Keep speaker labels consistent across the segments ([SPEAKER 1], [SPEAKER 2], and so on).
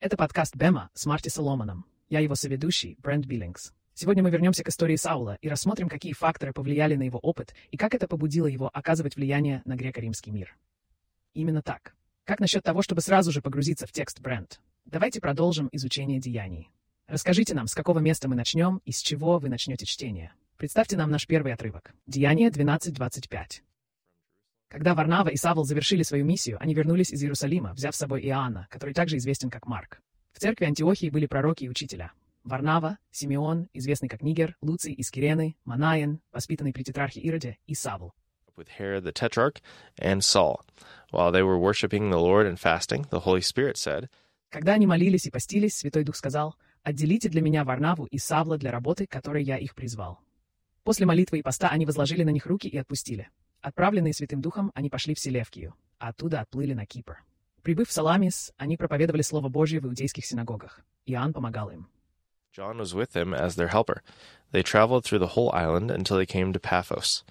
[SPEAKER 1] Это подкаст Бема с Марти Соломоном. Я его соведущий, Брент Биллингс. Сегодня мы вернемся к истории Саула и рассмотрим, какие факторы повлияли на его опыт и как это побудило его оказывать влияние на греко-римский мир. Именно так. Как насчет того, чтобы сразу же погрузиться в текст Брент? Давайте продолжим изучение деяний. Расскажите нам, с какого места мы начнем и с чего вы начнете чтение. Представьте нам наш первый отрывок. Деяние 12.25. Когда Варнава и Савл завершили свою миссию, они вернулись из Иерусалима, взяв с собой Иоанна, который также известен как Марк. В церкви Антиохии были пророки и учителя. Варнава, Симеон, известный как Нигер, Луций из Кирены, Манаен, воспитанный при тетрархе Ироде, и Савл.
[SPEAKER 2] with Herod the Tetrarch and Saul. While they were worshiping the Lord and fasting, the Holy Spirit said,
[SPEAKER 1] Когда они молились и постились, Святой Дух сказал, «Отделите для меня Варнаву и Савла для работы, которой я их призвал». После молитвы и поста они возложили на них руки и отпустили. Отправленные Святым Духом, они пошли в Селевкию, а оттуда отплыли на Кипр. Прибыв в Саламис, они проповедовали Слово Божье в иудейских синагогах. Иоанн помогал им.
[SPEAKER 2] John was with them as their helper. They traveled through the whole island until they came to Paphos.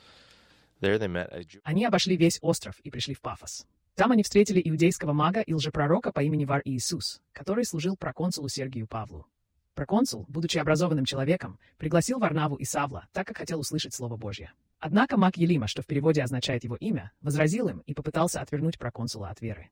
[SPEAKER 2] There they met a Jew.
[SPEAKER 1] Они обошли весь остров и пришли в Пафос. Там они встретили иудейского мага и лжепророка по имени Вар Иисус, который служил проконсулу Сергию Павлу. Проконсул, будучи образованным человеком, пригласил Варнаву и Савла, так как хотел услышать Слово Божье. Однако маг Елима, что в переводе означает его имя, возразил им и попытался отвернуть проконсула от веры.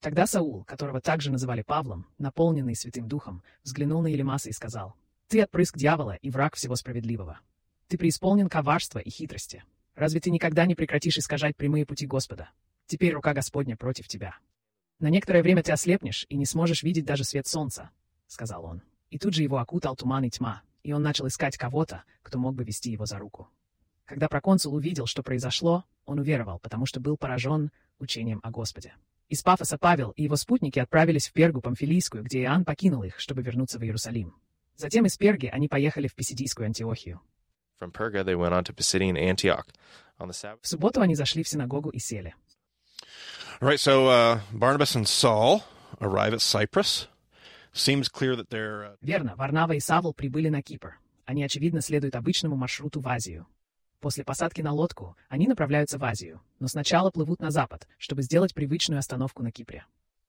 [SPEAKER 1] Тогда Саул, которого также называли Павлом, наполненный Святым Духом, взглянул на Елимаса и сказал, «Ты отпрыск дьявола и враг всего справедливого. Ты преисполнен коварства и хитрости. Разве ты никогда не прекратишь искажать прямые пути Господа? Теперь рука Господня против тебя. На некоторое время ты ослепнешь и не сможешь видеть даже свет солнца», — сказал он. И тут же его окутал туман и тьма, и он начал искать кого-то, кто мог бы вести его за руку. Когда проконсул увидел, что произошло, он уверовал, потому что был поражен учением о Господе. Из Пафоса Павел и его спутники отправились в Пергу Памфилийскую, где Иоанн покинул их, чтобы вернуться в Иерусалим. Затем из Перги они поехали в Писидийскую Антиохию.
[SPEAKER 2] from Perga, they went on to Pisidian Antioch. On the Sabbath,
[SPEAKER 1] В субботу они зашли в синагогу и сели.
[SPEAKER 3] All right, so uh, Barnabas and Saul arrive at Cyprus.
[SPEAKER 1] Верно, Варнава и Савл прибыли на Кипр. Они, очевидно, следуют обычному маршруту в Азию. После посадки на лодку они направляются в Азию, но сначала плывут на запад, чтобы сделать привычную остановку на Кипре.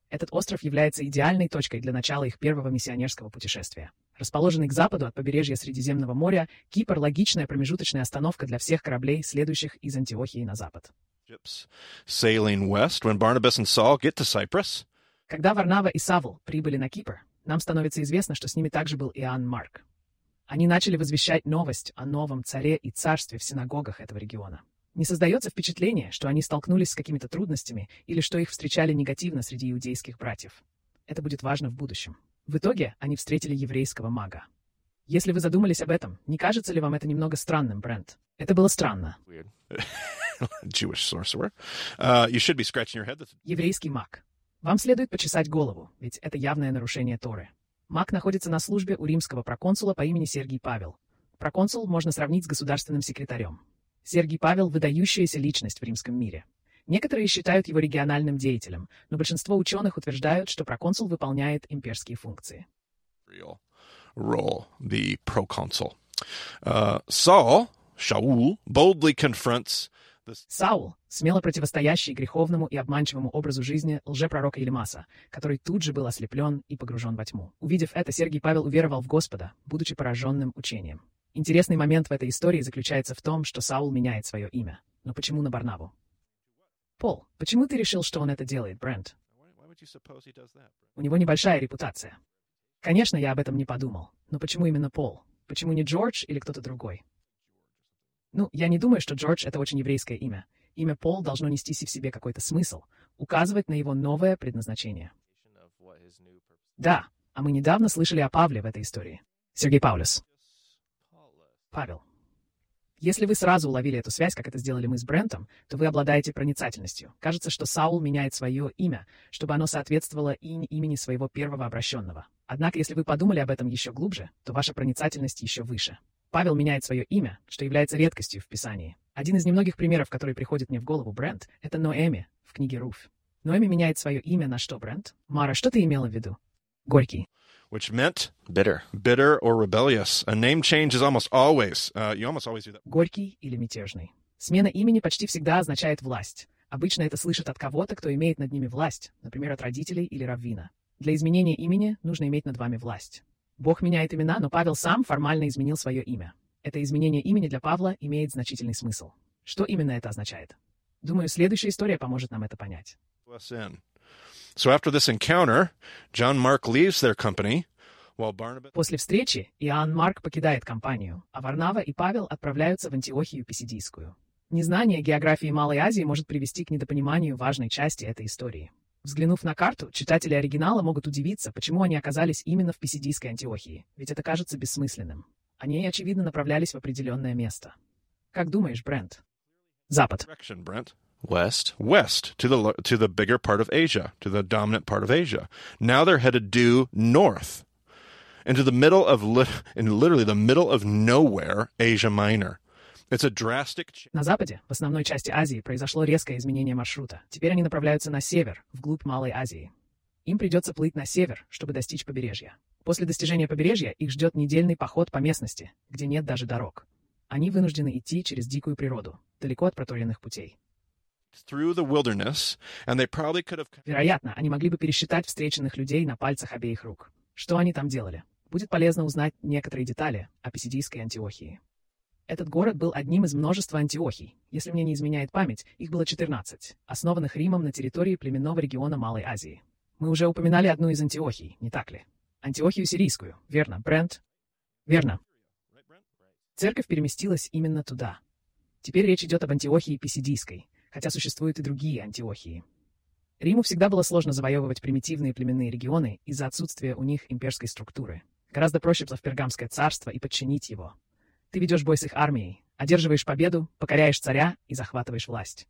[SPEAKER 1] Этот остров является идеальной точкой для начала их первого миссионерского путешествия. Расположенный к западу от побережья Средиземного моря, Кипр – логичная промежуточная остановка для всех кораблей, следующих из Антиохии на запад. Когда Варнава и Савл прибыли на Кипр, нам становится известно, что с ними также был Иоанн Марк. Они начали возвещать новость о новом царе и царстве в синагогах этого региона. Не создается впечатление, что они столкнулись с какими-то трудностями или что их встречали негативно среди иудейских братьев. Это будет важно в будущем. В итоге они встретили еврейского мага. Если вы задумались об этом, не кажется ли вам это немного странным, Брент? Это было странно.
[SPEAKER 3] uh,
[SPEAKER 1] Еврейский маг. Вам следует почесать голову, ведь это явное нарушение Торы. Маг находится на службе у римского проконсула по имени Сергий Павел. Проконсул можно сравнить с государственным секретарем. Сергий Павел – выдающаяся личность в римском мире. Некоторые считают его региональным деятелем, но большинство ученых утверждают, что проконсул выполняет имперские функции.
[SPEAKER 3] role, the proconsul. Uh, Saul, Shaul, boldly confronts
[SPEAKER 1] Саул, смело противостоящий греховному и обманчивому образу жизни лжепророка Елимаса, который тут же был ослеплен и погружен во тьму. Увидев это, Сергий Павел уверовал в Господа, будучи пораженным учением. Интересный момент в этой истории заключается в том, что Саул меняет свое имя. Но почему на Барнаву? Пол, почему ты решил, что он это делает, Брент? У него небольшая репутация. Конечно, я об этом не подумал. Но почему именно Пол? Почему не Джордж или кто-то другой? Ну, я не думаю, что Джордж — это очень еврейское имя. Имя Пол должно нести в себе какой-то смысл, указывать на его новое предназначение. Да, а мы недавно слышали о Павле в этой истории. Сергей Паулюс. Павел. Если вы сразу уловили эту связь, как это сделали мы с Брентом, то вы обладаете проницательностью. Кажется, что Саул меняет свое имя, чтобы оно соответствовало имени своего первого обращенного. Однако, если вы подумали об этом еще глубже, то ваша проницательность еще выше. Павел меняет свое имя, что является редкостью в Писании. Один из немногих примеров, который приходит мне в голову, Брент, это Ноэми в книге Руф. Ноэми меняет свое имя на что, Брент? Мара, что ты имела в виду? Горький.
[SPEAKER 3] Which meant
[SPEAKER 2] Bitter.
[SPEAKER 3] bitter or rebellious. A name change is almost always, uh, you almost always do that.
[SPEAKER 1] Горький или мятежный. Смена имени почти всегда означает власть. Обычно это слышат от кого-то, кто имеет над ними власть, например, от родителей или раввина. Для изменения имени нужно иметь над вами власть. Бог меняет имена, но Павел сам формально изменил свое имя. Это изменение имени для Павла имеет значительный смысл. Что именно это означает? Думаю, следующая история поможет нам это понять. После встречи Иоанн Марк покидает компанию, а Варнава и Павел отправляются в Антиохию Писидийскую. Незнание географии Малой Азии может привести к недопониманию важной части этой истории. Взглянув на карту, читатели оригинала могут удивиться, почему они оказались именно в Писидийской Антиохии, ведь это кажется бессмысленным. Они, очевидно, направлялись в определенное место. Как думаешь, Брент? Запад.
[SPEAKER 2] West.
[SPEAKER 3] West to the to the bigger part of Asia, to the dominant part of Asia. Now they're headed due north into the middle of li- in literally the middle of nowhere, Asia Minor. Drastic
[SPEAKER 1] На западе, в основной части Азии, произошло резкое изменение маршрута. Теперь они направляются на север, вглубь Малой Азии. Им придется плыть на север, чтобы достичь побережья. После достижения побережья их ждет недельный поход по местности, где нет даже дорог. Они вынуждены идти через дикую природу, далеко от проторенных путей.
[SPEAKER 3] have
[SPEAKER 1] Вероятно, они могли бы пересчитать встреченных людей на пальцах обеих рук. Что они там делали? Будет полезно узнать некоторые детали о Писидийской Антиохии. Этот город был одним из множества Антиохий. Если мне не изменяет память, их было 14, основанных Римом на территории племенного региона Малой Азии. Мы уже упоминали одну из Антиохий, не так ли? Антиохию сирийскую, верно, Брент? Верно. Церковь переместилась именно туда. Теперь речь идет об Антиохии Писидийской, хотя существуют и другие Антиохии. Риму всегда было сложно завоевывать примитивные племенные регионы из-за отсутствия у них имперской структуры. Гораздо проще в Пергамское царство и подчинить его. Ты ведешь бой с их армией, одерживаешь победу, покоряешь царя и захватываешь власть.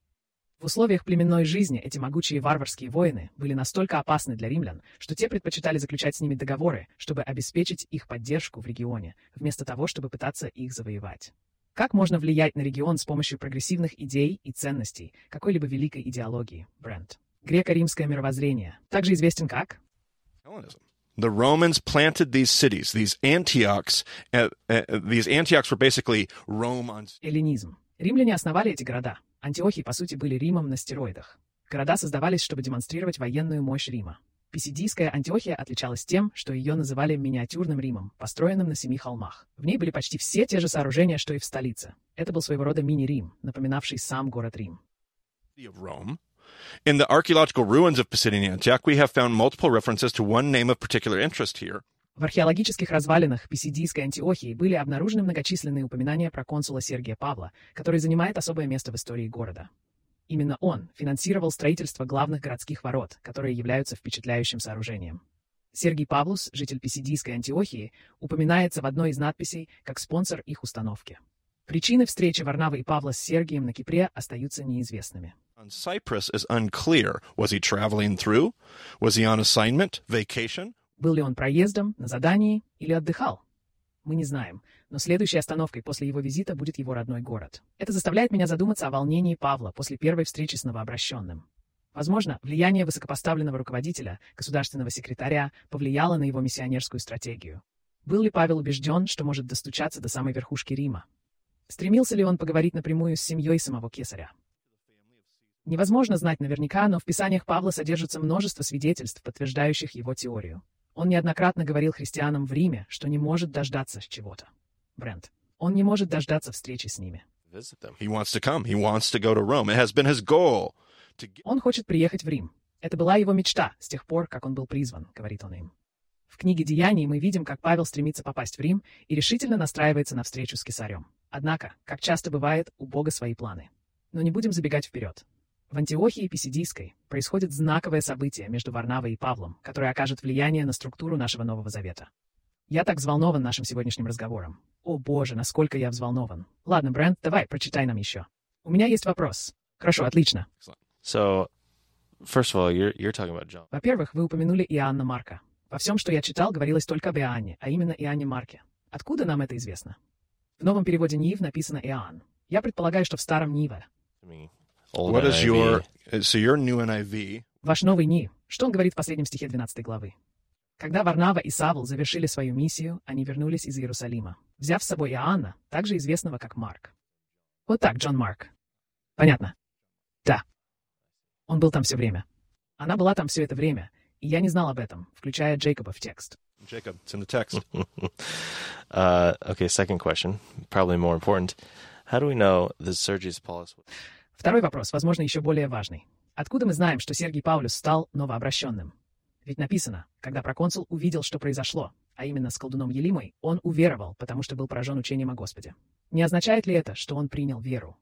[SPEAKER 1] В условиях племенной жизни эти могучие варварские воины были настолько опасны для римлян, что те предпочитали заключать с ними договоры, чтобы обеспечить их поддержку в регионе, вместо того, чтобы пытаться их завоевать. Как можно влиять на регион с помощью прогрессивных идей и ценностей какой-либо великой идеологии, Брент? Греко-римское мировоззрение, также известен как.
[SPEAKER 3] The Romans planted these cities, these Antiochs. Uh, uh, these Antiochs were basically Rome on
[SPEAKER 1] эллинизм. Римляне основали эти города. Антиохии, по сути, были Римом на стероидах. Города создавались, чтобы демонстрировать военную мощь Рима. Писидийская Антиохия отличалась тем, что ее называли миниатюрным Римом, построенным на семи холмах. В ней были почти все те же сооружения, что и в столице. Это был своего рода мини-Рим, напоминавший сам город Рим.
[SPEAKER 3] In the archaeological ruins of Pisidian Antioch, we have found multiple references to one name of particular interest here.
[SPEAKER 1] В археологических развалинах Писидийской Антиохии были обнаружены многочисленные упоминания про консула Сергия Павла, который занимает особое место в истории города. Именно он финансировал строительство главных городских ворот, которые являются впечатляющим сооружением. Сергий Павлус, житель Писидийской Антиохии, упоминается в одной из надписей как спонсор их установки. Причины встречи Варнавы и Павла с Сергием на Кипре остаются неизвестными.
[SPEAKER 3] On Cyprus is unclear. Was he traveling through? Was he on assignment, vacation?
[SPEAKER 1] Был ли он проездом, на задании или отдыхал? Мы не знаем, но следующей остановкой после его визита будет его родной город. Это заставляет меня задуматься о волнении Павла после первой встречи с новообращенным. Возможно, влияние высокопоставленного руководителя, государственного секретаря, повлияло на его миссионерскую стратегию. Был ли Павел убежден, что может достучаться до самой верхушки Рима? Стремился ли он поговорить напрямую с семьей самого кесаря? Невозможно знать наверняка, но в писаниях Павла содержится множество свидетельств, подтверждающих его теорию. Он неоднократно говорил христианам в Риме, что не может дождаться чего-то. Брент. Он не может дождаться встречи с ними. Он хочет приехать в Рим. Это была его мечта с тех пор, как он был призван, говорит он им. В книге «Деяний» мы видим, как Павел стремится попасть в Рим и решительно настраивается на встречу с кесарем. Однако, как часто бывает, у Бога свои планы. Но не будем забегать вперед. В Антиохии Писидийской происходит знаковое событие между Варнавой и Павлом, которое окажет влияние на структуру нашего Нового Завета. Я так взволнован нашим сегодняшним разговором. О боже, насколько я взволнован. Ладно, Брент, давай, прочитай нам еще. У меня есть вопрос. Хорошо, отлично.
[SPEAKER 2] So, first of all, you're you're talking about John.
[SPEAKER 1] Во-первых, вы упомянули Иоанна Марка. Во всем, что я читал, говорилось только об Иоанне, а именно Иоанне Марке. Откуда нам это известно? В новом переводе Нив написано Иоанн. Я предполагаю, что в старом Ниве.
[SPEAKER 3] What is your. uh, So your new NIV.
[SPEAKER 1] Ваш новый Нив. Что он говорит в последнем стихе 12 главы? Когда Варнава и Савл завершили свою миссию, они вернулись из Иерусалима, взяв с собой Иоанна, также известного как Марк. Вот так, Джон Марк. Понятно? Да. Он был там все время. Она была там все это время, и я не знал об этом, включая Джейкоба в текст.
[SPEAKER 3] Jacob, it's in the text.
[SPEAKER 2] Uh, okay, second question, probably more important. How do we know that Sergius Paulus?
[SPEAKER 1] Второй вопрос, возможно, еще более важный. Откуда мы знаем, что Сергий Паулюс стал новообращенным? Ведь написано, когда проконсул увидел, что произошло, а именно с колдуном Елимой, он уверовал, потому что был поражен учением о Господе. Не означает ли это, что он принял веру?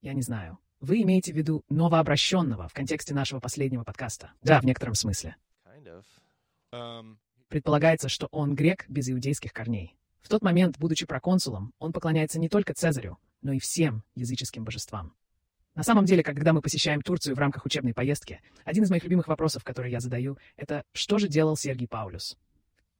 [SPEAKER 1] Я не знаю. Вы имеете в виду новообращенного в контексте нашего последнего подкаста? Да, в некотором смысле.
[SPEAKER 3] Um,
[SPEAKER 1] Предполагается, что он грек без иудейских корней. В тот момент, будучи проконсулом, он поклоняется не только Цезарю, но и всем языческим божествам. На самом деле, когда мы посещаем Турцию в рамках учебной поездки, один из моих любимых вопросов, который я задаю, это «Что же делал Сергий Паулюс?»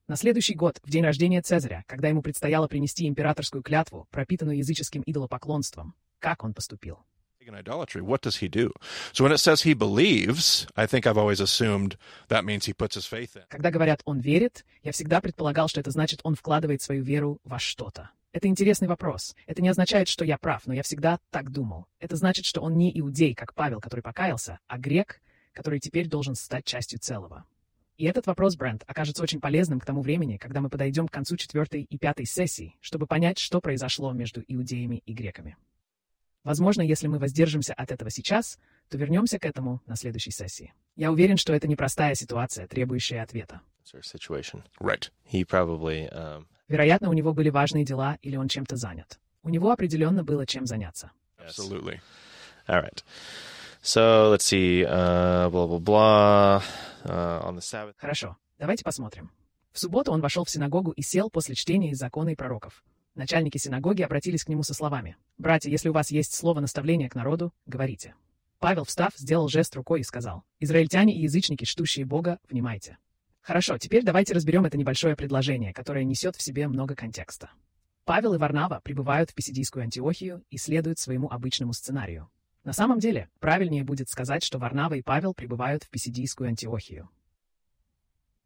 [SPEAKER 1] На следующий год, в день рождения Цезаря, когда ему предстояло принести императорскую клятву, пропитанную языческим идолопоклонством, как он поступил?
[SPEAKER 3] idolatry, what does he do? So when it says he believes, I think I've always assumed that means he puts his faith in.
[SPEAKER 1] Когда говорят «он верит», я всегда предполагал, что это значит, он вкладывает свою веру во что-то. Это интересный вопрос. Это не означает, что я прав, но я всегда так думал. Это значит, что он не иудей, как Павел, который покаялся, а грек, который теперь должен стать частью целого. И этот вопрос, Брент, окажется очень полезным к тому времени, когда мы подойдем к концу четвертой и пятой сессий, чтобы понять, что произошло между иудеями и греками. Возможно, если мы воздержимся от этого сейчас, то вернемся к этому на следующей сессии. Я уверен, что это непростая ситуация, требующая ответа. Вероятно, у него были важные дела или он чем-то занят. У него определенно было чем заняться.
[SPEAKER 3] Absolutely.
[SPEAKER 2] All right. So let's see. Uh, blah blah blah. Uh, on the Sabbath.
[SPEAKER 1] Хорошо, давайте посмотрим. В субботу он вошел в синагогу и сел после чтения из закона и пророков. Начальники синагоги обратились к нему со словами. «Братья, если у вас есть слово наставления к народу, говорите». Павел, встав, сделал жест рукой и сказал. «Израильтяне и язычники, чтущие Бога, внимайте». Хорошо, теперь давайте разберем это небольшое предложение, которое несет в себе много контекста. Павел и Варнава прибывают в Писидийскую Антиохию и следуют своему обычному сценарию. На самом деле, правильнее будет сказать, что Варнава и Павел прибывают в Писидийскую Антиохию.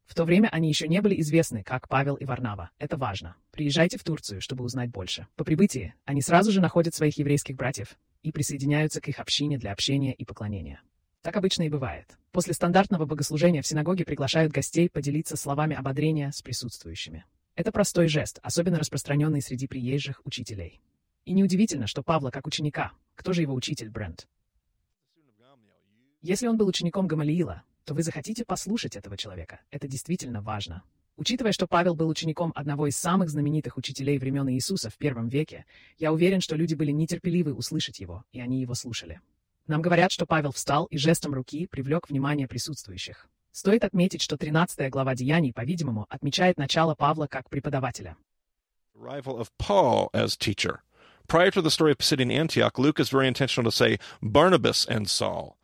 [SPEAKER 1] В то время они еще не были известны, как Павел и Варнава. Это важно. Приезжайте в Турцию, чтобы узнать больше. По прибытии они сразу же находят своих еврейских братьев и присоединяются к их общине для общения и поклонения. Так обычно и бывает. После стандартного богослужения в синагоге приглашают гостей поделиться словами ободрения с присутствующими. Это простой жест, особенно распространенный среди приезжих учителей. И неудивительно, что Павла как ученика. Кто же его учитель, Брент? Если он был учеником Гамалиила, то вы захотите послушать этого человека. Это действительно важно. Учитывая, что Павел был учеником одного из самых знаменитых учителей времен Иисуса в первом веке, я уверен, что люди были нетерпеливы услышать его, и они его слушали. Нам говорят, что Павел встал и жестом руки привлек внимание присутствующих. Стоит отметить, что 13 глава Деяний, по-видимому, отмечает начало Павла как преподавателя.
[SPEAKER 3] Prior to the story of Pisidian Antioch, Luke is very intentional to say Barnabas and Saul.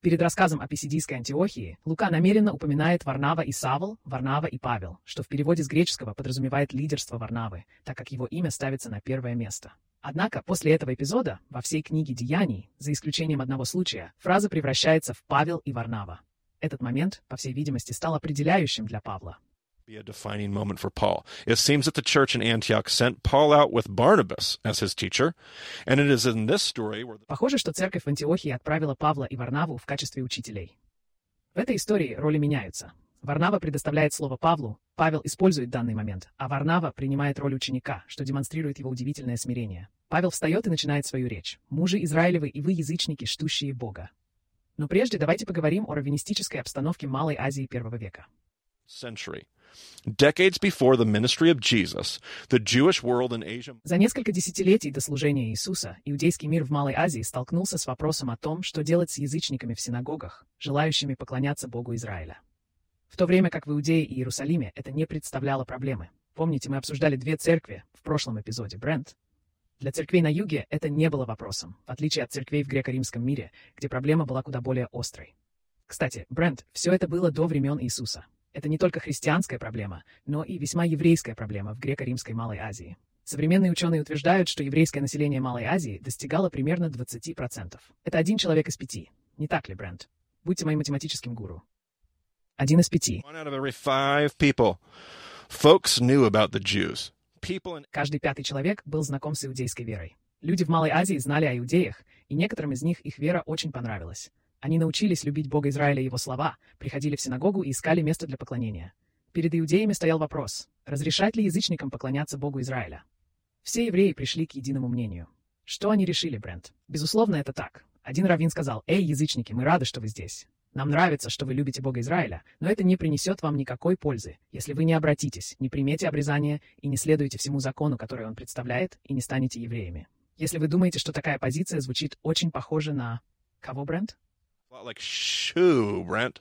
[SPEAKER 1] Перед рассказом о Писидийской Антиохии Лука намеренно упоминает Варнава и Савл, Варнава и Павел, что в переводе с греческого подразумевает лидерство Варнавы, так как его имя ставится на первое место. Однако после этого эпизода во всей книге Деяний, за исключением одного случая, фраза превращается в Павел и Варнава. Этот момент, по всей видимости, стал определяющим для Павла.
[SPEAKER 3] Be a defining moment for Paul. It seems that the church in Antioch sent Paul out with Barnabas as his teacher, and it is in this story where
[SPEAKER 1] Похоже, что церковь в Антиохии отправила Павла и Варнаву в качестве учителей. В этой истории роли меняются. Варнава предоставляет слово Павлу, Павел использует данный момент, а Варнава принимает роль ученика, что демонстрирует его удивительное смирение. Павел встает и начинает свою речь. «Мужи Израилевы и вы, язычники, штущие Бога». Но прежде давайте поговорим о раввинистической обстановке Малой Азии первого века.
[SPEAKER 3] Century. Decades before the ministry of Jesus, the Jewish world in Asia
[SPEAKER 1] За несколько десятилетий до служения Иисуса иудейский мир в Малой Азии столкнулся с вопросом о том, что делать с язычниками в синагогах, желающими поклоняться Богу Израиля. В то время как в Иудее и Иерусалиме это не представляло проблемы. Помните, мы обсуждали две церкви в прошлом эпизоде, Брент? Для церквей на юге это не было вопросом, в отличие от церквей в греко-римском мире, где проблема была куда более острой. Кстати, Брент, все это было до времен Иисуса. Это не только христианская проблема, но и весьма еврейская проблема в греко-римской Малой Азии. Современные ученые утверждают, что еврейское население Малой Азии достигало примерно 20%. Это один человек из пяти. Не так ли, Брент? Будьте моим математическим гуру. Один из пяти. Каждый пятый человек был знаком с иудейской верой. Люди в Малой Азии знали о иудеях, и некоторым из них их вера очень понравилась. Они научились любить Бога Израиля и его слова, приходили в синагогу и искали место для поклонения. Перед иудеями стоял вопрос, разрешать ли язычникам поклоняться Богу Израиля. Все евреи пришли к единому мнению. Что они решили, Брент? Безусловно, это так. Один раввин сказал, «Эй, язычники, мы рады, что вы здесь. Нам нравится, что вы любите Бога Израиля, но это не принесет вам никакой пользы, если вы не обратитесь, не примете обрезание и не следуете всему закону, который он представляет, и не станете евреями. Если вы думаете, что такая позиция звучит очень похоже на... Кого, Брент?
[SPEAKER 3] Like shoo, Brent.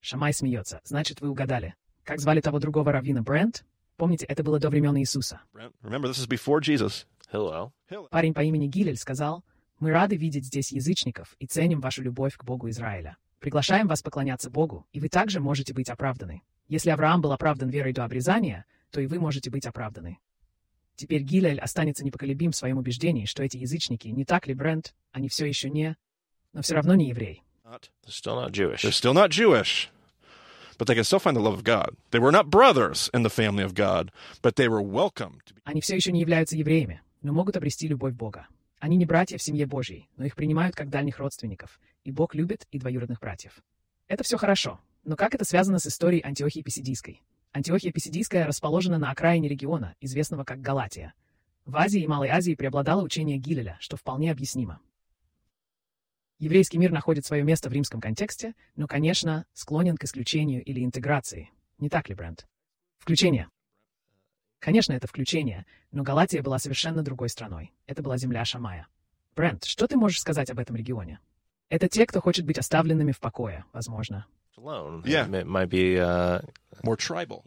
[SPEAKER 1] Шамай смеется. Значит, вы угадали. Как звали того другого раввина? Брент? Помните, это было до времен Иисуса.
[SPEAKER 3] Brent, remember this is before Jesus.
[SPEAKER 2] Hillel.
[SPEAKER 1] Парень по имени Гилель сказал, «Мы рады видеть здесь язычников и ценим вашу любовь к Богу Израиля. Приглашаем вас поклоняться Богу, и вы также можете быть оправданы. Если Авраам был оправдан верой до обрезания, то и вы можете быть оправданы. Теперь Гилель останется непоколебим в своем убеждении, что эти язычники, не так ли, Брент, они все еще не... Но все равно не еврей.
[SPEAKER 3] Not,
[SPEAKER 2] They're still not Jewish.
[SPEAKER 3] they're still not Jewish, but they can still find the love of God. They were not brothers in the family of God, but they were welcome to be.
[SPEAKER 1] Они все еще не являются евреями, но могут обрести любовь Бога. Они не братья в семье Божьей, но их принимают как дальних родственников, и Бог любит и двоюродных братьев. Это все хорошо, но как это связано с историей Антиохии Писидийской? Антиохия Писидийская расположена на окраине региона, известного как Галатия. В Азии и Малой Азии преобладало учение Гилеля, что вполне объяснимо. Еврейский мир находит свое место в римском контексте, но, конечно, склонен к исключению или интеграции. Не так ли, Брент? Включение. Конечно, это включение, но Галатия была совершенно другой страной. Это была земля Шамая. Брент, что ты можешь сказать об этом регионе? Это те, кто хочет быть оставленными в покое, возможно.
[SPEAKER 2] Uh.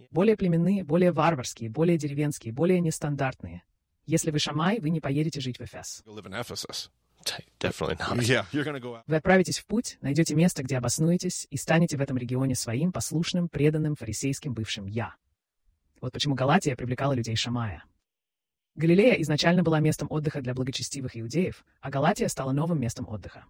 [SPEAKER 1] Более племенные, более варварские, более деревенские, более нестандартные. Если вы Шамай, вы не поедете жить в Эфес. Вы отправитесь в путь, найдете место, где обоснуетесь, и станете в этом регионе своим послушным, преданным фарисейским бывшим «я». Вот почему Галатия привлекала людей Шамая. Галилея изначально была местом отдыха для благочестивых иудеев, а Галатия стала новым местом отдыха.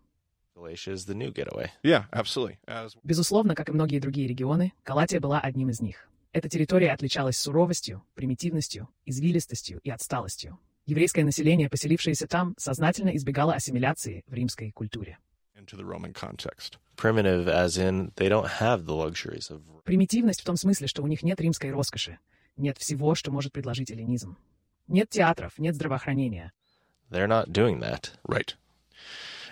[SPEAKER 2] Galatia is the new getaway.
[SPEAKER 3] Yeah, absolutely. As
[SPEAKER 1] Безусловно, как и многие другие регионы, Галатия была одним из них. Эта территория отличалась суровостью, примитивностью, извилистостью и отсталостью. Еврейское население, поселившееся там, сознательно избегало ассимиляции в римской культуре. Примитивность в том смысле, что у них нет римской роскоши, нет всего, что может предложить эллинизм. Нет театров, нет здравоохранения.
[SPEAKER 2] They're not doing that.
[SPEAKER 3] Right.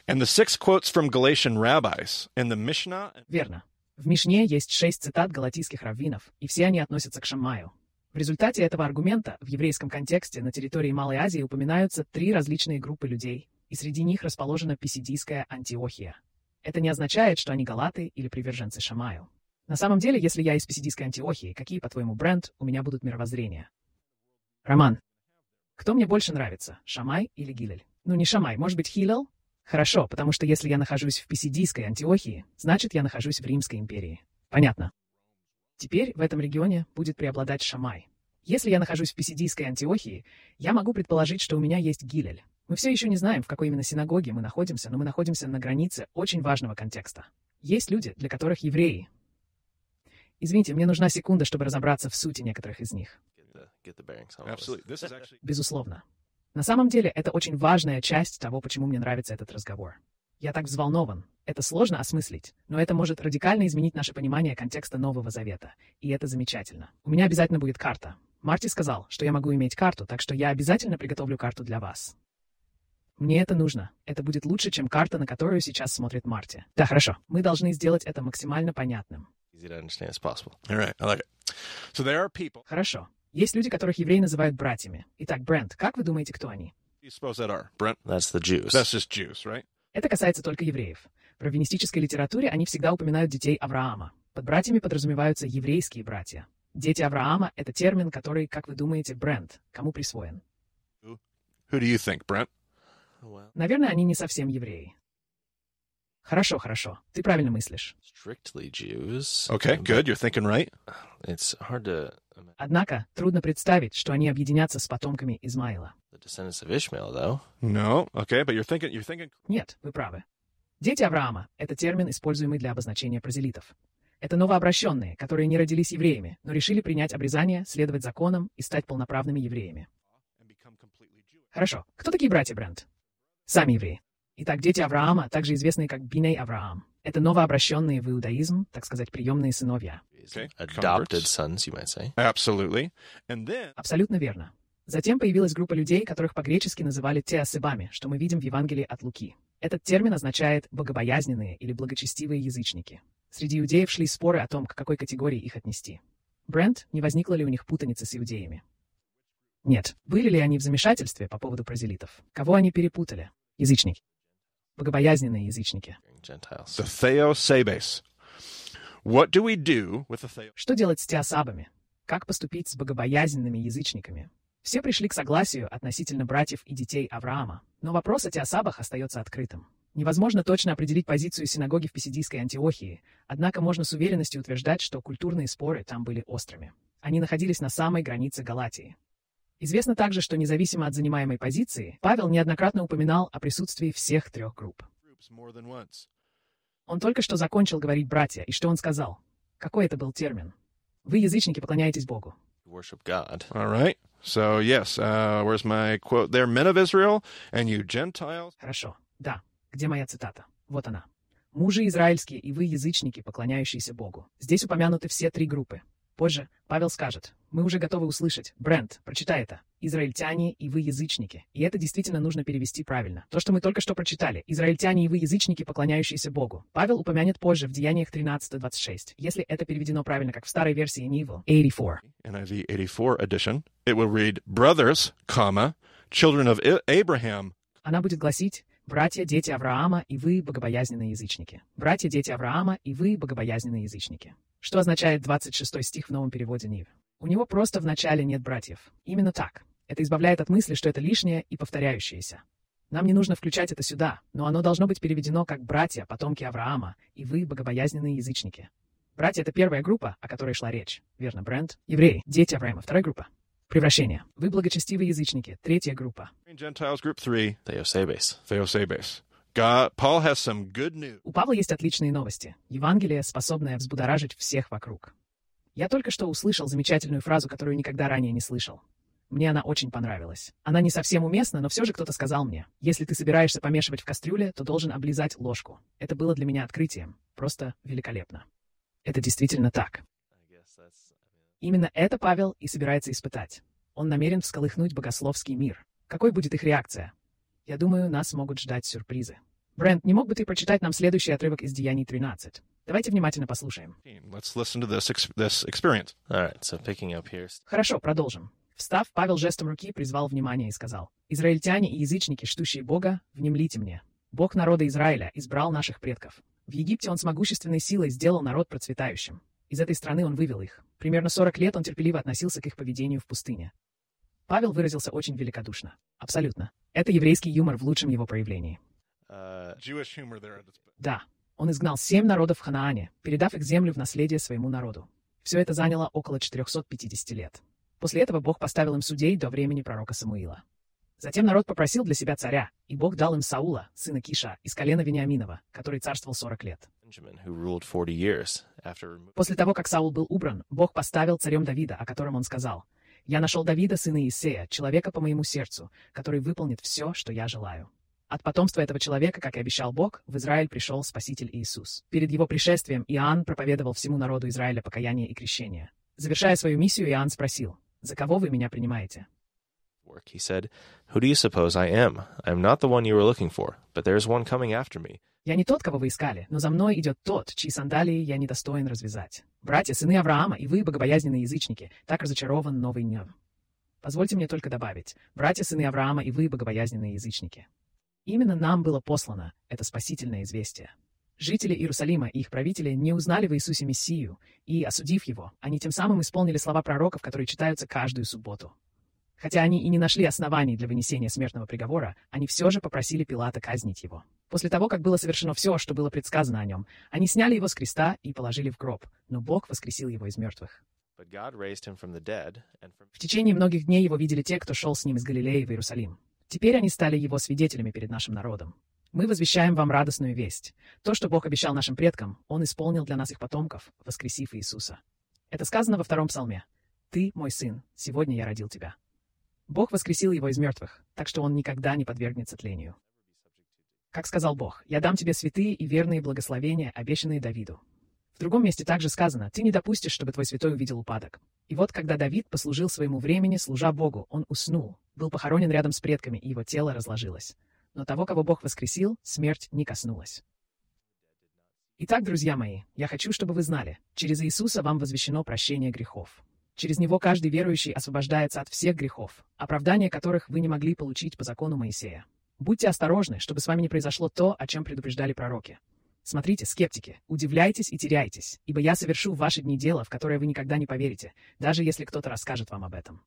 [SPEAKER 3] And the six quotes from Galatian rabbis in the Mishnah
[SPEAKER 1] Верно. В Мишне есть шесть цитат галатийских раввинов, и все они относятся к Шамаю. В результате этого аргумента в еврейском контексте на территории Малой Азии упоминаются три различные группы людей, и среди них расположена писидийская Антиохия. Это не означает, что они галаты или приверженцы Шамаю. На самом деле, если я из писидийской Антиохии, какие, по-твоему, бренд, у меня будут мировоззрения? Роман. Кто мне больше нравится, Шамай или Гилель? Ну, не Шамай, может быть, Хилел? Хорошо, потому что если я нахожусь в писидийской Антиохии, значит, я нахожусь в Римской империи. Понятно. Теперь в этом регионе будет преобладать Шамай. Если я нахожусь в писидийской Антиохии, я могу предположить, что у меня есть Гилель. Мы все еще не знаем, в какой именно синагоге мы находимся, но мы находимся на границе очень важного контекста. Есть люди, для которых евреи. Извините, мне нужна секунда, чтобы разобраться в сути некоторых из них.
[SPEAKER 2] Get the, get the
[SPEAKER 3] actually
[SPEAKER 1] Безусловно. На самом деле, это очень важная часть того, почему мне нравится этот разговор. Я так взволнован. Это сложно осмыслить, но это может радикально изменить наше понимание контекста Нового Завета. И это замечательно. У меня обязательно будет карта. Марти сказал, что я могу иметь карту, так что я обязательно приготовлю карту для вас. Мне это нужно. Это будет лучше, чем карта, на которую сейчас смотрит Марти. Да, хорошо. Мы должны сделать это максимально понятным. Хорошо. Есть люди, которых евреи называют братьями. Итак, Брент, как вы думаете, кто они?
[SPEAKER 3] You suppose that are Brent?
[SPEAKER 2] That's the Jews.
[SPEAKER 3] That's just Jews, right?
[SPEAKER 1] Это касается только евреев. В раввинистической литературе они всегда упоминают детей Авраама. Под братьями подразумеваются еврейские братья. Дети Авраама — это термин, который, как вы думаете, Брент, кому присвоен?
[SPEAKER 3] Who do you think, Brent?
[SPEAKER 2] well,
[SPEAKER 1] Наверное, они не совсем евреи. Хорошо, хорошо. Ты правильно мыслишь.
[SPEAKER 2] strictly Jews.
[SPEAKER 3] Okay,
[SPEAKER 2] but
[SPEAKER 3] good. You're thinking right.
[SPEAKER 2] It's hard to imagine
[SPEAKER 1] Однако, трудно представить, что они объединятся с потомками Измаила.
[SPEAKER 2] the descendants of Ishmael, though.
[SPEAKER 3] No. Okay, but you're thinking. You're thinking.
[SPEAKER 1] Нет, вы правы. Дети Авраама — это термин, используемый для обозначения прозелитов. Это новообращенные, которые не родились евреями, но решили принять обрезание, следовать законам и стать полноправными евреями. Хорошо. Кто такие братья Брент? Сами евреи. Итак, дети Авраама, также известные как Биней Авраам, это новообращенные в иудаизм, так сказать, приемные сыновья.
[SPEAKER 3] Okay.
[SPEAKER 2] Adopted
[SPEAKER 3] Converts.
[SPEAKER 2] sons, you might say.
[SPEAKER 3] Absolutely. And then
[SPEAKER 1] Абсолютно верно. Затем появилась группа людей, которых по-гречески называли теосебами, что мы видим в Евангелии от Луки. Этот термин означает «богобоязненные» или «благочестивые язычники». Среди иудеев шли споры о том, к какой категории их отнести. Брент, не возникло ли у них путаницы с иудеями? Нет. Были ли они в замешательстве по поводу прозелитов? Кого они перепутали? Язычники. Богобоязненные язычники. Что делать с теосабами? Как поступить с богобоязненными язычниками? Все пришли к согласию относительно братьев и детей Авраама, но вопрос о теосабах остается открытым. Невозможно точно определить позицию синагоги в Писидийской Антиохии, однако можно с уверенностью утверждать, что культурные споры там были острыми. Они находились на самой границе Галатии. Известно также, что независимо от занимаемой позиции, Павел неоднократно упоминал о присутствии всех трех групп. Он только что закончил говорить «братья», и что он сказал? Какой это был термин? Вы, язычники, поклоняетесь Богу.
[SPEAKER 3] All right. So yes, uh, where's my quote there? Men of Israel, and you Gentiles.
[SPEAKER 1] Хорошо. Да. Где моя цитата? Вот она. «Мужи израильские и вы, язычники, поклоняющиеся Богу». Здесь упомянуты все три группы. Позже Павел скажет, мы уже готовы услышать. Брент, прочитай это. Израильтяне и вы язычники. И это действительно нужно перевести правильно. То, что мы только что прочитали. Израильтяне и вы язычники, поклоняющиеся Богу. Павел упомянет позже в Деяниях 13-26. Если это переведено правильно, как в старой версии Нивел, 84.
[SPEAKER 3] NIV 84 edition. It will read, brothers, comma, children of Abraham,
[SPEAKER 1] Она будет гласить «Братья, дети Авраама, и вы, богобоязненные язычники». «Братья, дети Авраама, и вы, богобоязненные язычники». Что означает 26 стих в новом переводе Нив? У него просто в начале нет братьев. Именно так. Это избавляет от мысли, что это лишнее и повторяющееся. Нам не нужно включать это сюда, но оно должно быть переведено как «братья, потомки Авраама, и вы, богобоязненные язычники». Братья — это первая группа, о которой шла речь. Верно, Брент? Евреи, дети Авраама, вторая группа. Превращение. Вы благочестивые язычники, третья группа.
[SPEAKER 3] Gentiles, group three,
[SPEAKER 2] Theosebes.
[SPEAKER 3] Theosebes. God, Paul has some good news.
[SPEAKER 1] У Павла есть отличные новости. Евангелие, способное взбудоражить всех вокруг. Я только что услышал замечательную фразу, которую никогда ранее не слышал. Мне она очень понравилась. Она не совсем уместна, но все же кто-то сказал мне, если ты собираешься помешивать в кастрюле, то должен облизать ложку. Это было для меня открытием. Просто великолепно. Это действительно так. Именно это Павел и собирается испытать. Он намерен всколыхнуть богословский мир. Какой будет их реакция? Я думаю, нас могут ждать сюрпризы. Брент, не мог бы ты прочитать нам следующий отрывок из Деяний 13? Давайте внимательно послушаем.
[SPEAKER 3] Let's listen to this ex- this experience.
[SPEAKER 2] All right. So picking up here.
[SPEAKER 1] Хорошо, продолжим. Встав, Павел жестом руки призвал внимание и сказал, «Израильтяне и язычники, штущие Бога, внемлите мне. Бог народа Израиля избрал наших предков. В Египте он с могущественной силой сделал народ процветающим. Из этой страны он вывел их. Примерно 40 лет он терпеливо относился к их поведению в пустыне. Павел выразился очень великодушно. Абсолютно. Это еврейский юмор в лучшем его проявлении.
[SPEAKER 2] Uh,
[SPEAKER 1] Да, он изгнал семь народов в Ханаане, передав их землю в наследие своему народу. Все это заняло около 450 лет. После этого Бог поставил им судей до времени пророка Самуила. Затем народ попросил для себя царя, и Бог дал им Саула, сына Киша, из колена Вениаминова, который царствовал 40 лет.
[SPEAKER 2] Benjamin, who ruled 40 years after removing.
[SPEAKER 1] После того, как Саул был убран, Бог поставил царем Давида, о котором он сказал, «Я нашел Давида, сына Иисея, человека по моему сердцу, который выполнит все, что я желаю». От потомства этого человека, как и обещал Бог, в Израиль пришел Спаситель Иисус. Перед его пришествием Иоанн проповедовал всему народу Израиля покаяние и крещение. Завершая свою миссию, Иоанн спросил, «За кого вы меня принимаете?»
[SPEAKER 2] Work, he said, Who do you suppose I am? I am not the one you were looking for, but there is one coming after me.
[SPEAKER 1] «Я не тот, кого вы искали, но за мной идет тот, чьи сандалии я не достоин развязать. Братья, сыны Авраама, и вы, богобоязненные язычники, так разочарован новый днем. Позвольте мне только добавить, братья, сыны Авраама, и вы, богобоязненные язычники. Именно нам было послано это спасительное известие. Жители Иерусалима и их правители не узнали в Иисусе Мессию, и, осудив его, они тем самым исполнили слова пророков, которые читаются каждую субботу. Хотя они и не нашли оснований для вынесения смертного приговора, они все же попросили Пилата казнить его. После того, как было совершено все, что было предсказано о нем, они сняли его с креста и положили в гроб, но Бог воскресил его из мертвых. В течение многих дней его видели те, кто шел с ним из Галилеи в Иерусалим. Теперь они стали его свидетелями перед нашим народом. Мы возвещаем вам радостную весть. То, что Бог обещал нашим предкам, Он исполнил для нас их потомков, воскресив Иисуса. Это сказано во втором псалме. «Ты, мой сын, сегодня я родил тебя». Бог воскресил его из мертвых, так что он никогда не подвергнется тлению. Как сказал Бог, «Я дам тебе святые и верные благословения, обещанные Давиду». В другом месте также сказано, «Ты не допустишь, чтобы твой святой увидел упадок». И вот, когда Давид послужил своему времени, служа Богу, он уснул, был похоронен рядом с предками, и его тело разложилось. Но того, кого Бог воскресил, смерть не коснулась. Итак, друзья мои, я хочу, чтобы вы знали, через Иисуса вам возвещено прощение грехов. Через Него каждый верующий освобождается от всех грехов, оправдание которых вы не могли получить по закону Моисея. Будьте осторожны, чтобы с вами не произошло то, о чем предупреждали пророки. Смотрите, скептики, удивляйтесь и теряйтесь, ибо я совершу в ваши дни дело, в которое вы никогда не поверите, даже если кто-то расскажет вам об этом.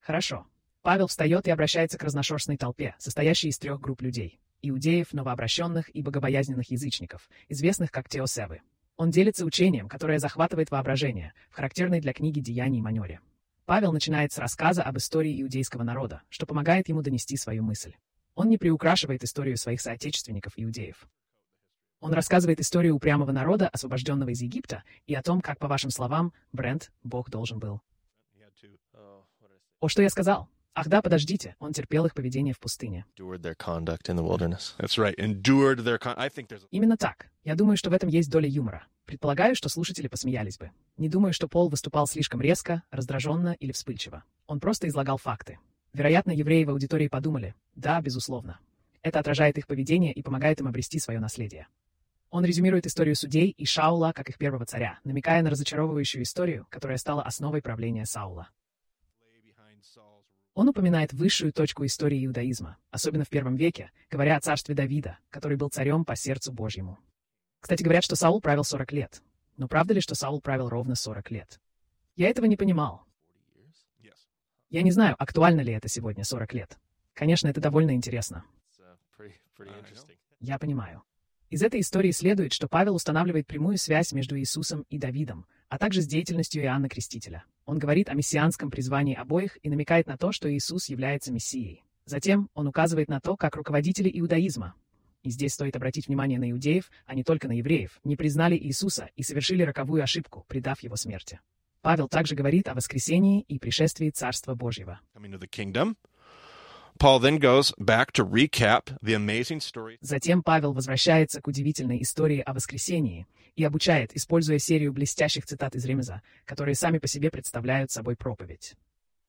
[SPEAKER 1] Хорошо. Павел встает и обращается к разношерстной толпе, состоящей из трех групп людей – иудеев, новообращенных и богобоязненных язычников, известных как теосевы. Он делится учением, которое захватывает воображение, в характерной для книги «Деяний» манере. Павел начинает с рассказа об истории иудейского народа, что помогает ему донести свою мысль. Он не приукрашивает историю своих соотечественников-иудеев. Он рассказывает историю упрямого народа, освобожденного из Египта, и о том, как, по вашим словам, Брент, Бог должен был. О, что я сказал? Ах да, подождите, он терпел их поведение в пустыне.
[SPEAKER 3] Right. Con-.
[SPEAKER 1] Именно так. Я думаю, что в этом есть доля юмора. Предполагаю, что слушатели посмеялись бы. Не думаю, что Пол выступал слишком резко, раздраженно или вспыльчиво. Он просто излагал факты. Вероятно, евреи в аудитории подумали, да, безусловно. Это отражает их поведение и помогает им обрести свое наследие. Он резюмирует историю судей и Шаула как их первого царя, намекая на разочаровывающую историю, которая стала основой правления Саула. Он упоминает высшую точку истории иудаизма, особенно в первом веке, говоря о царстве Давида, который был царем по сердцу Божьему. Кстати, говорят, что Саул правил 40 лет. Но правда ли, что Саул правил ровно 40 лет? Я этого не понимал.
[SPEAKER 2] 40 years?
[SPEAKER 3] Yes.
[SPEAKER 1] Я не знаю, актуально ли это сегодня 40 лет. Конечно, это довольно интересно. Я понимаю. Из этой истории следует, что Павел устанавливает прямую связь между Иисусом и Давидом, а также с деятельностью Иоанна Крестителя. Он говорит о мессианском призвании обоих и намекает на то, что Иисус является Мессией. Затем он указывает на то, как руководители иудаизма, и здесь стоит обратить внимание на иудеев, а не только на евреев, не признали Иисуса и совершили роковую ошибку, предав его смерти. Павел также говорит о воскресении и пришествии Царства Божьего. Затем Павел возвращается к удивительной истории о воскресении и обучает, используя серию блестящих цитат из Ремеза, которые сами по себе представляют собой проповедь.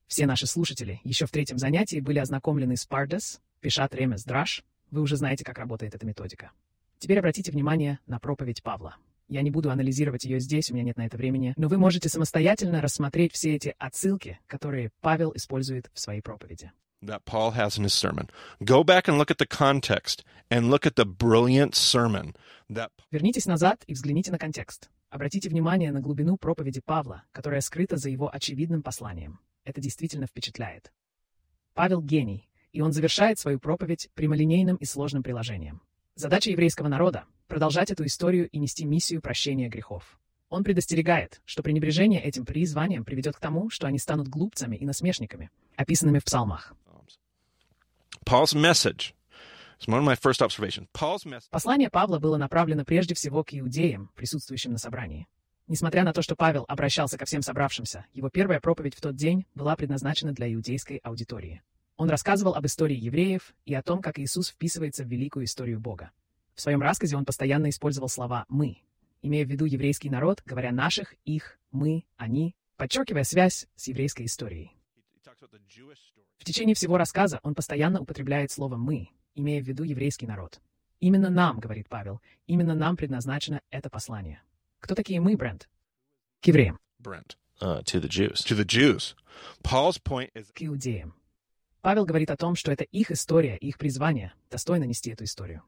[SPEAKER 1] Все наши слушатели еще в третьем занятии были ознакомлены с Пардес, Пишат Ремез Драш. Вы уже знаете, как работает эта методика. Теперь обратите внимание на проповедь Павла. Я не буду анализировать ее здесь, у меня нет на это времени, но вы можете самостоятельно рассмотреть все эти отсылки, которые Павел использует в своей проповеди.
[SPEAKER 3] that Paul has in his sermon. Go back and look at the context and look at the brilliant sermon that
[SPEAKER 1] Вернитесь назад и взгляните на контекст. Обратите внимание на глубину проповеди Павла, которая скрыта за его очевидным посланием. Это действительно впечатляет. Павел — гений, и он завершает свою проповедь прямолинейным и сложным приложением. Задача еврейского народа — продолжать эту историю и нести миссию прощения грехов. Он предостерегает, что пренебрежение этим призванием приведет к тому, что они станут глупцами и насмешниками, описанными в псалмах. Послание Павла было направлено прежде всего к иудеям, присутствующим на собрании. Несмотря на то, что Павел обращался ко всем собравшимся, его первая проповедь в тот день была предназначена для иудейской аудитории. Он рассказывал об истории евреев и о том, как Иисус вписывается в великую историю Бога. В своем рассказе он постоянно использовал слова «мы», имея в виду еврейский народ, говоря «наших», «их», «мы», «они», подчеркивая связь с еврейской историей. В течение всего рассказа он постоянно употребляет слово «мы», имея в виду еврейский народ. «Именно нам, — говорит Павел, — именно нам предназначено это послание». Кто такие мы, Брент? К евреям,
[SPEAKER 3] Brent.
[SPEAKER 2] Uh, to the Jews.
[SPEAKER 3] To the Jews. Paul's point is
[SPEAKER 1] к иудеям. Павел говорит о том, что это их история и их призвание достойно нести эту историю.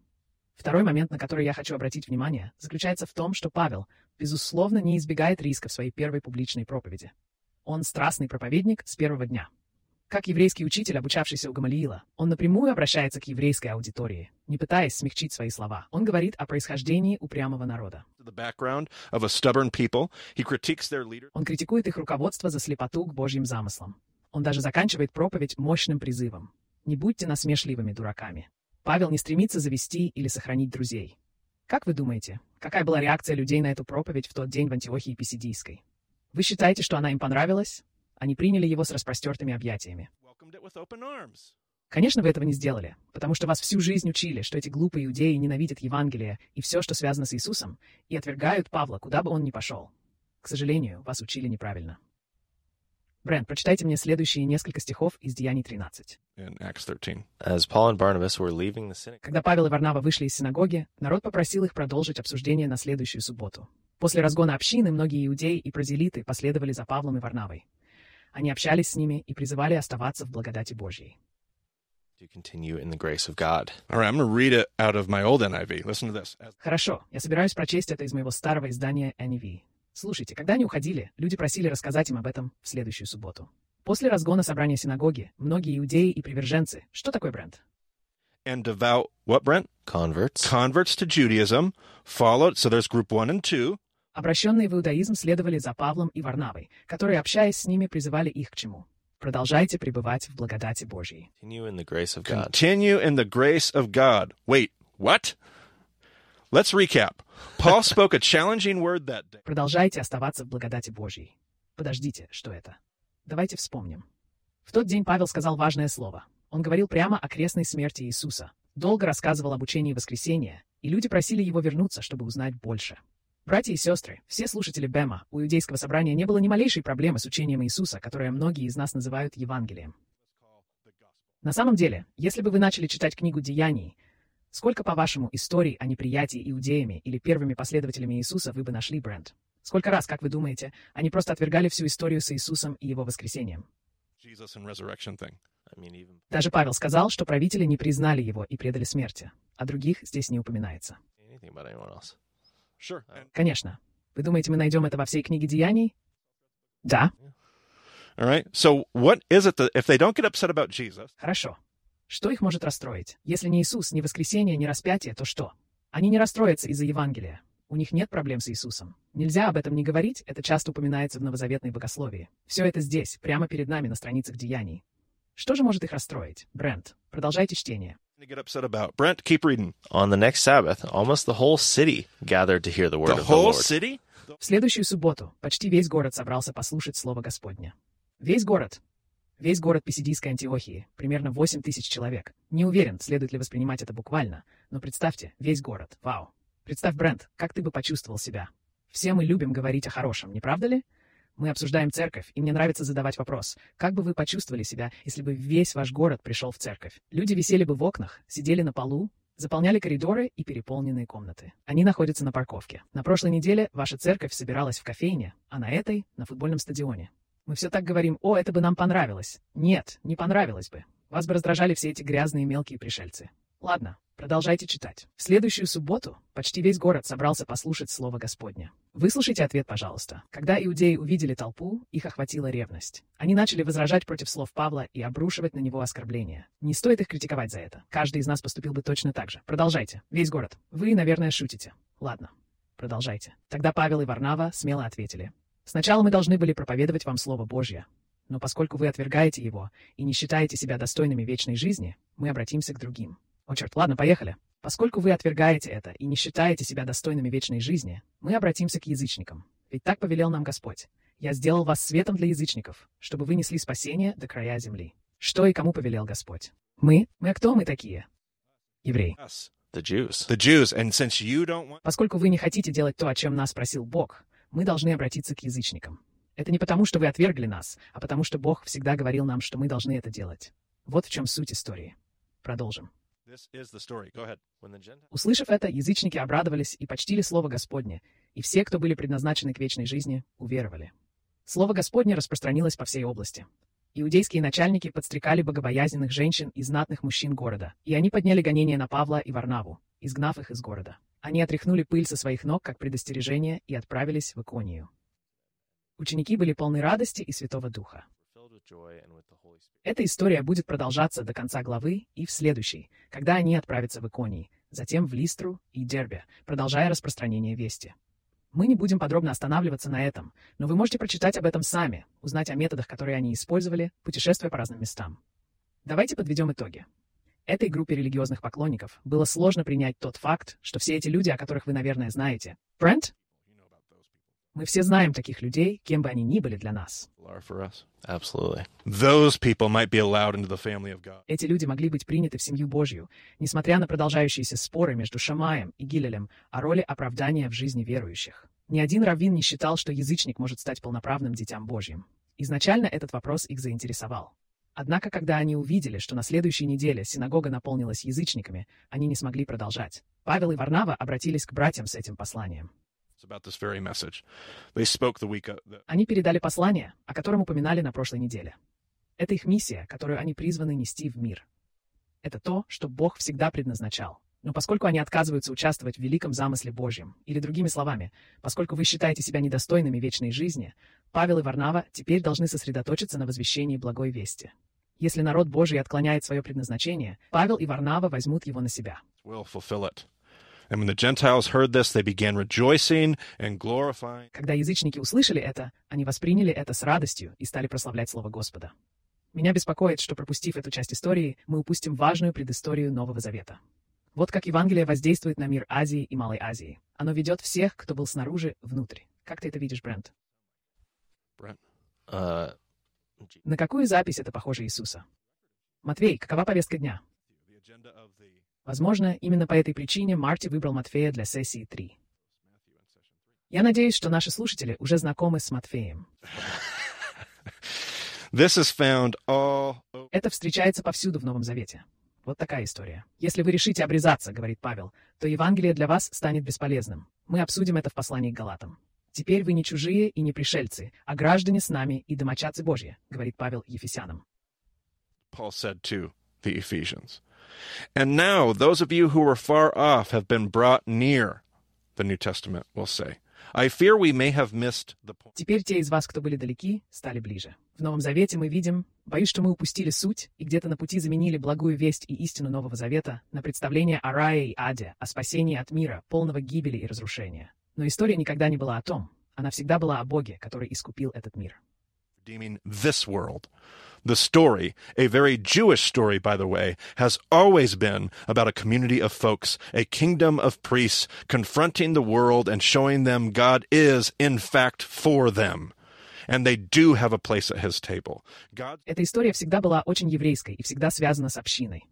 [SPEAKER 1] Второй момент, на который я хочу обратить внимание, заключается в том, что Павел, безусловно, не избегает риска в своей первой публичной проповеди. Он страстный проповедник с первого дня. Как еврейский учитель, обучавшийся у Гамалиила, он напрямую обращается к еврейской аудитории, не пытаясь смягчить свои слова. Он говорит о происхождении упрямого народа. Он критикует их руководство за слепоту к Божьим замыслам. Он даже заканчивает проповедь мощным призывом. Не будьте насмешливыми дураками. Павел не стремится завести или сохранить друзей. Как вы думаете, какая была реакция людей на эту проповедь в тот день в Антиохии Писидийской? Вы считаете, что она им понравилась? Они приняли его с распростертыми объятиями. Конечно, вы этого не сделали, потому что вас всю жизнь учили, что эти глупые иудеи ненавидят Евангелие и все, что связано с Иисусом, и отвергают Павла, куда бы он ни пошел. К сожалению, вас учили неправильно. Брент, прочитайте мне следующие несколько стихов из Деяний 13.
[SPEAKER 3] In Acts 13.
[SPEAKER 2] As Paul and Barnabas were leaving the synagogue,
[SPEAKER 1] Когда Павел и Варнава вышли из синагоги, народ попросил их продолжить обсуждение на следующую субботу. После разгона общины многие иудеи и прозелиты последовали за Павлом и Варнавой. Они общались с ними и призывали оставаться в благодати Божьей.
[SPEAKER 3] NIV.
[SPEAKER 1] Хорошо, я собираюсь прочесть это из моего старого издания NEV. Слушайте, когда они уходили, люди просили рассказать им об этом в следующую субботу. После разгона собрания синагоги, многие иудеи и приверженцы... Что такое бренд?
[SPEAKER 3] And devout, what, Brent?
[SPEAKER 2] Converts
[SPEAKER 3] Converts to Judaism followed. So there's group one and two.
[SPEAKER 1] Обращенные в иудаизм следовали за Павлом и Варнавой, которые, общаясь с ними, призывали их к чему? Продолжайте пребывать в благодати Божьей.
[SPEAKER 2] continue in the grace of God.
[SPEAKER 3] Continue in the grace of God. Wait, what? Let's recap. Paul spoke a challenging word that day.
[SPEAKER 1] Продолжайте оставаться в благодати Божьей. Подождите, что это? Давайте вспомним. В тот день Павел сказал важное слово. Он говорил прямо о крестной смерти Иисуса, долго рассказывал об учении воскресения, и люди просили его вернуться, чтобы узнать больше. Братья и сестры, все слушатели Бема, у иудейского собрания не было ни малейшей проблемы с учением Иисуса, которое многие из нас называют Евангелием. На самом деле, если бы вы начали читать книгу «Деяний», сколько, по-вашему, историй о неприятии иудеями или первыми последователями Иисуса вы бы нашли, Брент? Сколько раз, как вы думаете, они просто отвергали всю историю с Иисусом и его воскресением? Даже Павел сказал, что правители не признали его и предали смерти, а других здесь не упоминается. Конечно. Вы думаете, мы найдем это во всей книге Деяний? Да, хорошо. Что их может расстроить? Если не Иисус, ни воскресение, ни распятие, то что? Они не расстроятся из-за Евангелия. У них нет проблем с Иисусом. Нельзя об этом не говорить, это часто упоминается в новозаветной богословии. Все это здесь, прямо перед нами на страницах Деяний. Что же может их расстроить? Брент, продолжайте чтение.
[SPEAKER 3] to get upset about? Brent, keep reading.
[SPEAKER 2] On the next Sabbath, almost the whole city gathered to hear the word
[SPEAKER 3] The
[SPEAKER 2] of the
[SPEAKER 3] whole
[SPEAKER 2] Lord.
[SPEAKER 3] city?
[SPEAKER 1] В следующую субботу почти весь город собрался послушать Слово Господня. Весь город. Весь город Писидийской Антиохии, примерно 8 тысяч человек. Не уверен, следует ли воспринимать это буквально, но представьте, весь город. Вау. Представь, Брент, как ты бы почувствовал себя. Все мы любим говорить о хорошем, не правда ли? Мы обсуждаем церковь, и мне нравится задавать вопрос, как бы вы почувствовали себя, если бы весь ваш город пришел в церковь? Люди висели бы в окнах, сидели на полу, заполняли коридоры и переполненные комнаты. Они находятся на парковке. На прошлой неделе ваша церковь собиралась в кофейне, а на этой — на футбольном стадионе. Мы все так говорим, о, это бы нам понравилось. Нет, не понравилось бы. Вас бы раздражали все эти грязные мелкие пришельцы. Ладно, продолжайте читать. В следующую субботу почти весь город собрался послушать Слово Господне. Выслушайте ответ, пожалуйста. Когда иудеи увидели толпу, их охватила ревность. Они начали возражать против слов Павла и обрушивать на него оскорбления. Не стоит их критиковать за это. Каждый из нас поступил бы точно так же. Продолжайте. Весь город. Вы, наверное, шутите. Ладно. Продолжайте. Тогда Павел и Варнава смело ответили. Сначала мы должны были проповедовать вам Слово Божье. Но поскольку вы отвергаете его и не считаете себя достойными вечной жизни, мы обратимся к другим. О, черт, ладно, поехали. Поскольку вы отвергаете это и не считаете себя достойными вечной жизни, мы обратимся к язычникам. Ведь так повелел нам Господь. Я сделал вас светом для язычников, чтобы вы несли спасение до края земли. Что и кому повелел Господь? Мы? Мы а кто мы такие? Евреи.
[SPEAKER 2] The Jews.
[SPEAKER 3] the Jews. And since you don't want,
[SPEAKER 1] Поскольку вы не хотите делать то, о чем нас просил Бог, мы должны обратиться к язычникам. Это не потому, что вы отвергли нас, а потому, что Бог всегда говорил нам, что мы должны это делать. Вот в чем суть истории. Продолжим.
[SPEAKER 3] ahead.
[SPEAKER 2] Gentiles
[SPEAKER 1] Услышав это, язычники обрадовались и почтили Слово Господне, и все, кто были предназначены к вечной жизни, уверовали. Слово Господне распространилось по всей области. Иудейские начальники подстрекали богобоязненных женщин и знатных мужчин города, и они подняли гонение на Павла и Варнаву, изгнав их из города. Они отряхнули пыль со своих ног как предостережение и отправились в Иконию. Ученики были полны радости и Святого Духа. Эта история будет продолжаться до конца главы и в следующей, когда они отправятся в Иконии, затем в Листру и Дербе, продолжая распространение вести. Мы не будем подробно останавливаться на этом, но вы можете прочитать об этом сами, узнать о методах, которые они использовали, путешествуя по разным местам. Давайте подведем итоги. Этой группе религиозных поклонников было сложно принять тот факт, что все эти люди, о которых вы, наверное, знаете, Брент, Мы все знаем таких людей, кем бы они ни были для нас. Эти люди могли быть приняты в семью Божью, несмотря на продолжающиеся споры между Шамаем и Гилелем о роли оправдания в жизни верующих. Ни один раввин не считал, что язычник может стать полноправным детям Божьим. Изначально этот вопрос их заинтересовал. Однако, когда они увидели, что на следующей неделе синагога наполнилась язычниками, они не смогли продолжать. Павел и Варнава обратились к братьям с этим посланием. Они передали послание, о котором упоминали на прошлой неделе. Это их миссия, которую они призваны нести в мир. Это то, что Бог всегда предназначал. Но поскольку они отказываются участвовать в великом замысле Божьем, или другими словами, поскольку вы считаете себя недостойными вечной жизни, Павел и Варнава теперь должны сосредоточиться на возвещении благой вести. Если народ Божий отклоняет свое предназначение, Павел и Варнава возьмут его на себя. Когда язычники услышали это, они восприняли это с радостью и стали прославлять Слово Господа. Меня беспокоит, что, пропустив эту часть истории, мы упустим важную предысторию Нового Завета. Вот как Евангелие воздействует на мир Азии и Малой Азии. Оно ведет всех, кто был снаружи, внутрь. Как ты это видишь, Брент?
[SPEAKER 3] Brent.
[SPEAKER 2] Uh,
[SPEAKER 1] На какую запись это похоже Иисуса? Матвей, какова повестка дня? Возможно, именно по этой причине Марти выбрал Матфея для сессии 3.
[SPEAKER 3] Matthew in session three.
[SPEAKER 1] Я надеюсь, что наши слушатели уже знакомы с Матфеем. Это встречается повсюду в Новом Завете. Вот такая история. Если вы решите обрезаться, говорит Павел, то Евангелие для вас станет бесполезным. Мы обсудим это в послании к Галатам. Теперь вы не чужие и не пришельцы, а граждане с нами и домочадцы Божьи, говорит Павел Ефесянам.
[SPEAKER 3] Paul said to the Ephesians. And now those of you who were far off have been brought near, the New Testament will say. I fear we may have missed the point.
[SPEAKER 1] Теперь те из вас, кто были далеки, стали ближе. В Новом Завете мы видим, боюсь, что мы упустили суть и где-то на пути заменили благую весть и истину Нового Завета на представление о рае и аде, о спасении от мира, полного гибели и разрушения. Но история никогда не была о том. Она всегда была о Боге, который искупил этот мир.
[SPEAKER 3] redeeming this world. The story, a very Jewish story, by the way, has always been about a community of folks, a kingdom of priests confronting the world and showing them God is, in fact, for them. And they do have a place at his table. God
[SPEAKER 1] Эта история всегда была очень еврейской и всегда связана с общиной.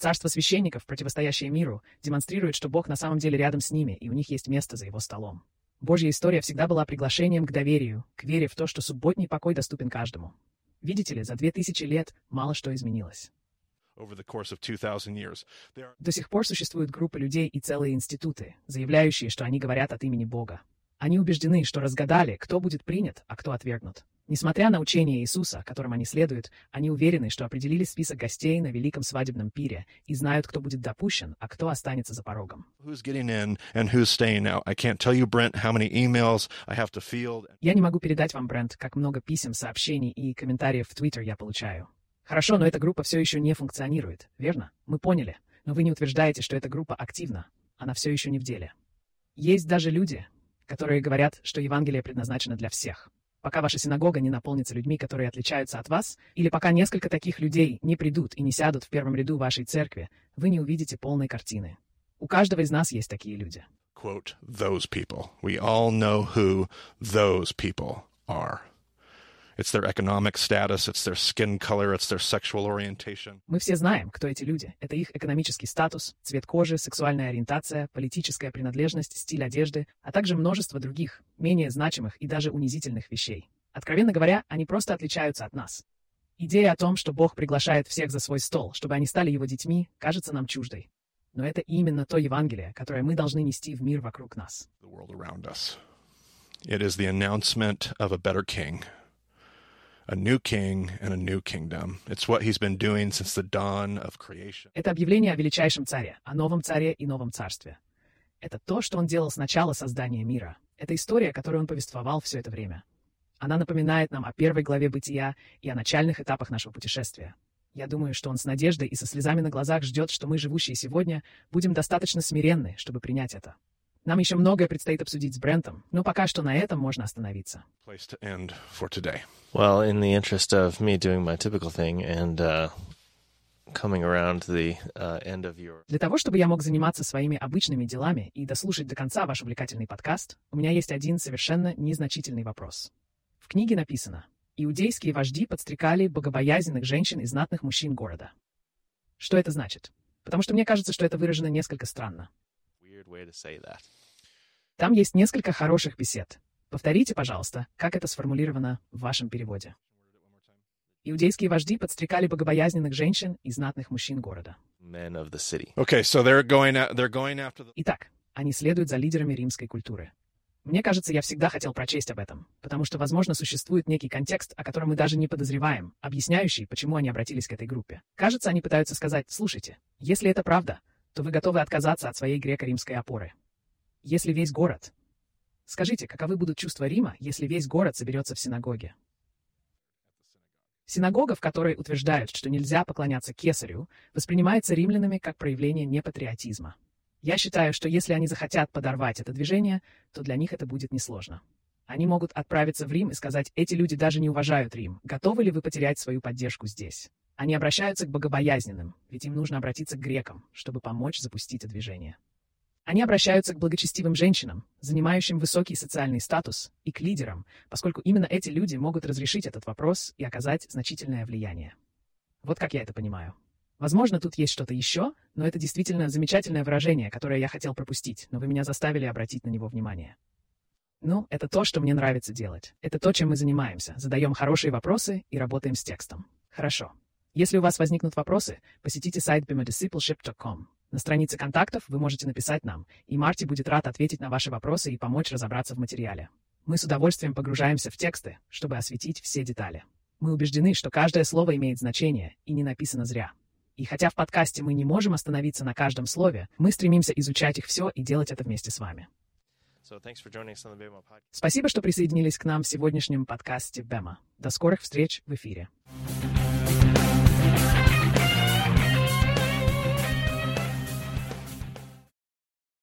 [SPEAKER 1] Царство священников, противостоящее миру, демонстрирует, что Бог на самом деле рядом с ними, и у них есть место за его столом. Божья история всегда была приглашением к доверию, к вере в то, что субботний покой доступен каждому. Видите ли, за две тысячи лет мало что изменилось.
[SPEAKER 3] over the course of 2,000 years. There are
[SPEAKER 1] До сих пор существуют группы людей и целые институты, заявляющие, что они говорят от имени Бога. Они убеждены, что разгадали, кто будет принят, а кто отвергнут. Несмотря на учение Иисуса, которым они следуют, они уверены, что определили список гостей на великом свадебном пире и знают, кто будет допущен, а кто останется за порогом. Я не могу передать вам, Брент, как много писем, сообщений и комментариев в Твиттер я получаю. Хорошо, но эта группа все еще не функционирует, верно? Мы поняли. Но вы не утверждаете, что эта группа активна. Она все еще не в деле. Есть даже люди, которые говорят, что Евангелие предназначено для всех. Пока ваша синагога не наполнится людьми, которые отличаются от вас, или пока несколько таких людей не придут и не сядут в первом ряду вашей церкви, вы не увидите полной картины. У каждого из нас есть такие люди.
[SPEAKER 3] Quote, those people. We all know who those people are. It's their economic status, it's their skin color, it's their sexual orientation.
[SPEAKER 1] Мы все знаем, кто эти люди. Это их экономический статус, цвет кожи, сексуальная ориентация, политическая принадлежность, стиль одежды, а также множество других, менее значимых и даже унизительных вещей. Откровенно говоря, они просто отличаются от нас. Идея о том, что Бог приглашает всех за свой стол, чтобы они стали его детьми, кажется нам чуждой. Но это именно то Евангелие, которое мы должны нести в мир вокруг нас.
[SPEAKER 3] the world around us. It is the announcement of a better king,
[SPEAKER 1] Это объявление о величайшем царе, о новом царе и новом царстве. Это то, что он делал с начала создания мира. Это история, которую он повествовал все это время. Она напоминает нам о первой главе бытия и о начальных этапах нашего путешествия. Я думаю, что он с надеждой и со слезами на глазах ждет, что мы, живущие сегодня, будем достаточно смиренны, чтобы принять это. Нам еще многое предстоит обсудить с Брентом, но пока что на этом можно остановиться.
[SPEAKER 3] Place to end for today.
[SPEAKER 2] well, in the interest of me doing my typical thing and uh, coming around to the uh, end of your
[SPEAKER 1] Для того, чтобы я мог заниматься своими обычными делами и дослушать до конца ваш увлекательный подкаст, у меня есть один совершенно незначительный вопрос. В книге написано, иудейские вожди подстрекали богобоязненных женщин и знатных мужчин города. Что это значит? Потому что мне кажется, что это выражено несколько странно. Там есть несколько хороших бесед. Повторите, пожалуйста, как это сформулировано в вашем переводе. Иудейские вожди подстрекали богобоязненных женщин и знатных мужчин города.
[SPEAKER 2] Men of the city.
[SPEAKER 3] Okay, so they're going a- they're going after the
[SPEAKER 1] Итак, они следуют за лидерами римской культуры. Мне кажется, я всегда хотел прочесть об этом, потому что, возможно, существует некий контекст, о котором мы даже не подозреваем, объясняющий, почему они обратились к этой группе. Кажется, они пытаются сказать, слушайте, если это правда, то вы готовы отказаться от своей греко-римской опоры. Если весь город... Скажите, каковы будут чувства Рима, если весь город соберется в синагоге? Синагога, в которой утверждают, что нельзя поклоняться кесарю, воспринимается римлянами как проявление непатриотизма. Я считаю, что если они захотят подорвать это движение, то для них это будет несложно. Они могут отправиться в Рим и сказать, эти люди даже не уважают Рим. Готовы ли вы потерять свою поддержку здесь? Они обращаются к богобоязненным, ведь им нужно обратиться к грекам, чтобы помочь запустить движение. Они обращаются к благочестивым женщинам, занимающим высокий социальный статус, и к лидерам, поскольку именно эти люди могут разрешить этот вопрос и оказать значительное влияние. Вот как я это понимаю. Возможно, тут есть что-то еще, но это действительно замечательное выражение, которое я хотел пропустить, но вы меня заставили обратить на него внимание. Ну, это то, что мне нравится делать. Это то, чем мы занимаемся. Задаем хорошие вопросы и работаем с текстом. Хорошо. Если у вас возникнут вопросы, посетите сайт bimodiscipleship.com. На странице контактов вы можете написать нам, и Марти будет рад ответить на ваши вопросы и помочь разобраться в материале. Мы с удовольствием погружаемся в тексты, чтобы осветить все детали. Мы убеждены, что каждое слово имеет значение и не написано зря. И хотя в подкасте мы не можем остановиться на каждом слове, мы стремимся изучать их все и делать это вместе с вами.
[SPEAKER 2] So.
[SPEAKER 1] Спасибо, что присоединились к нам в сегодняшнем подкасте Бема. До скорых встреч в эфире.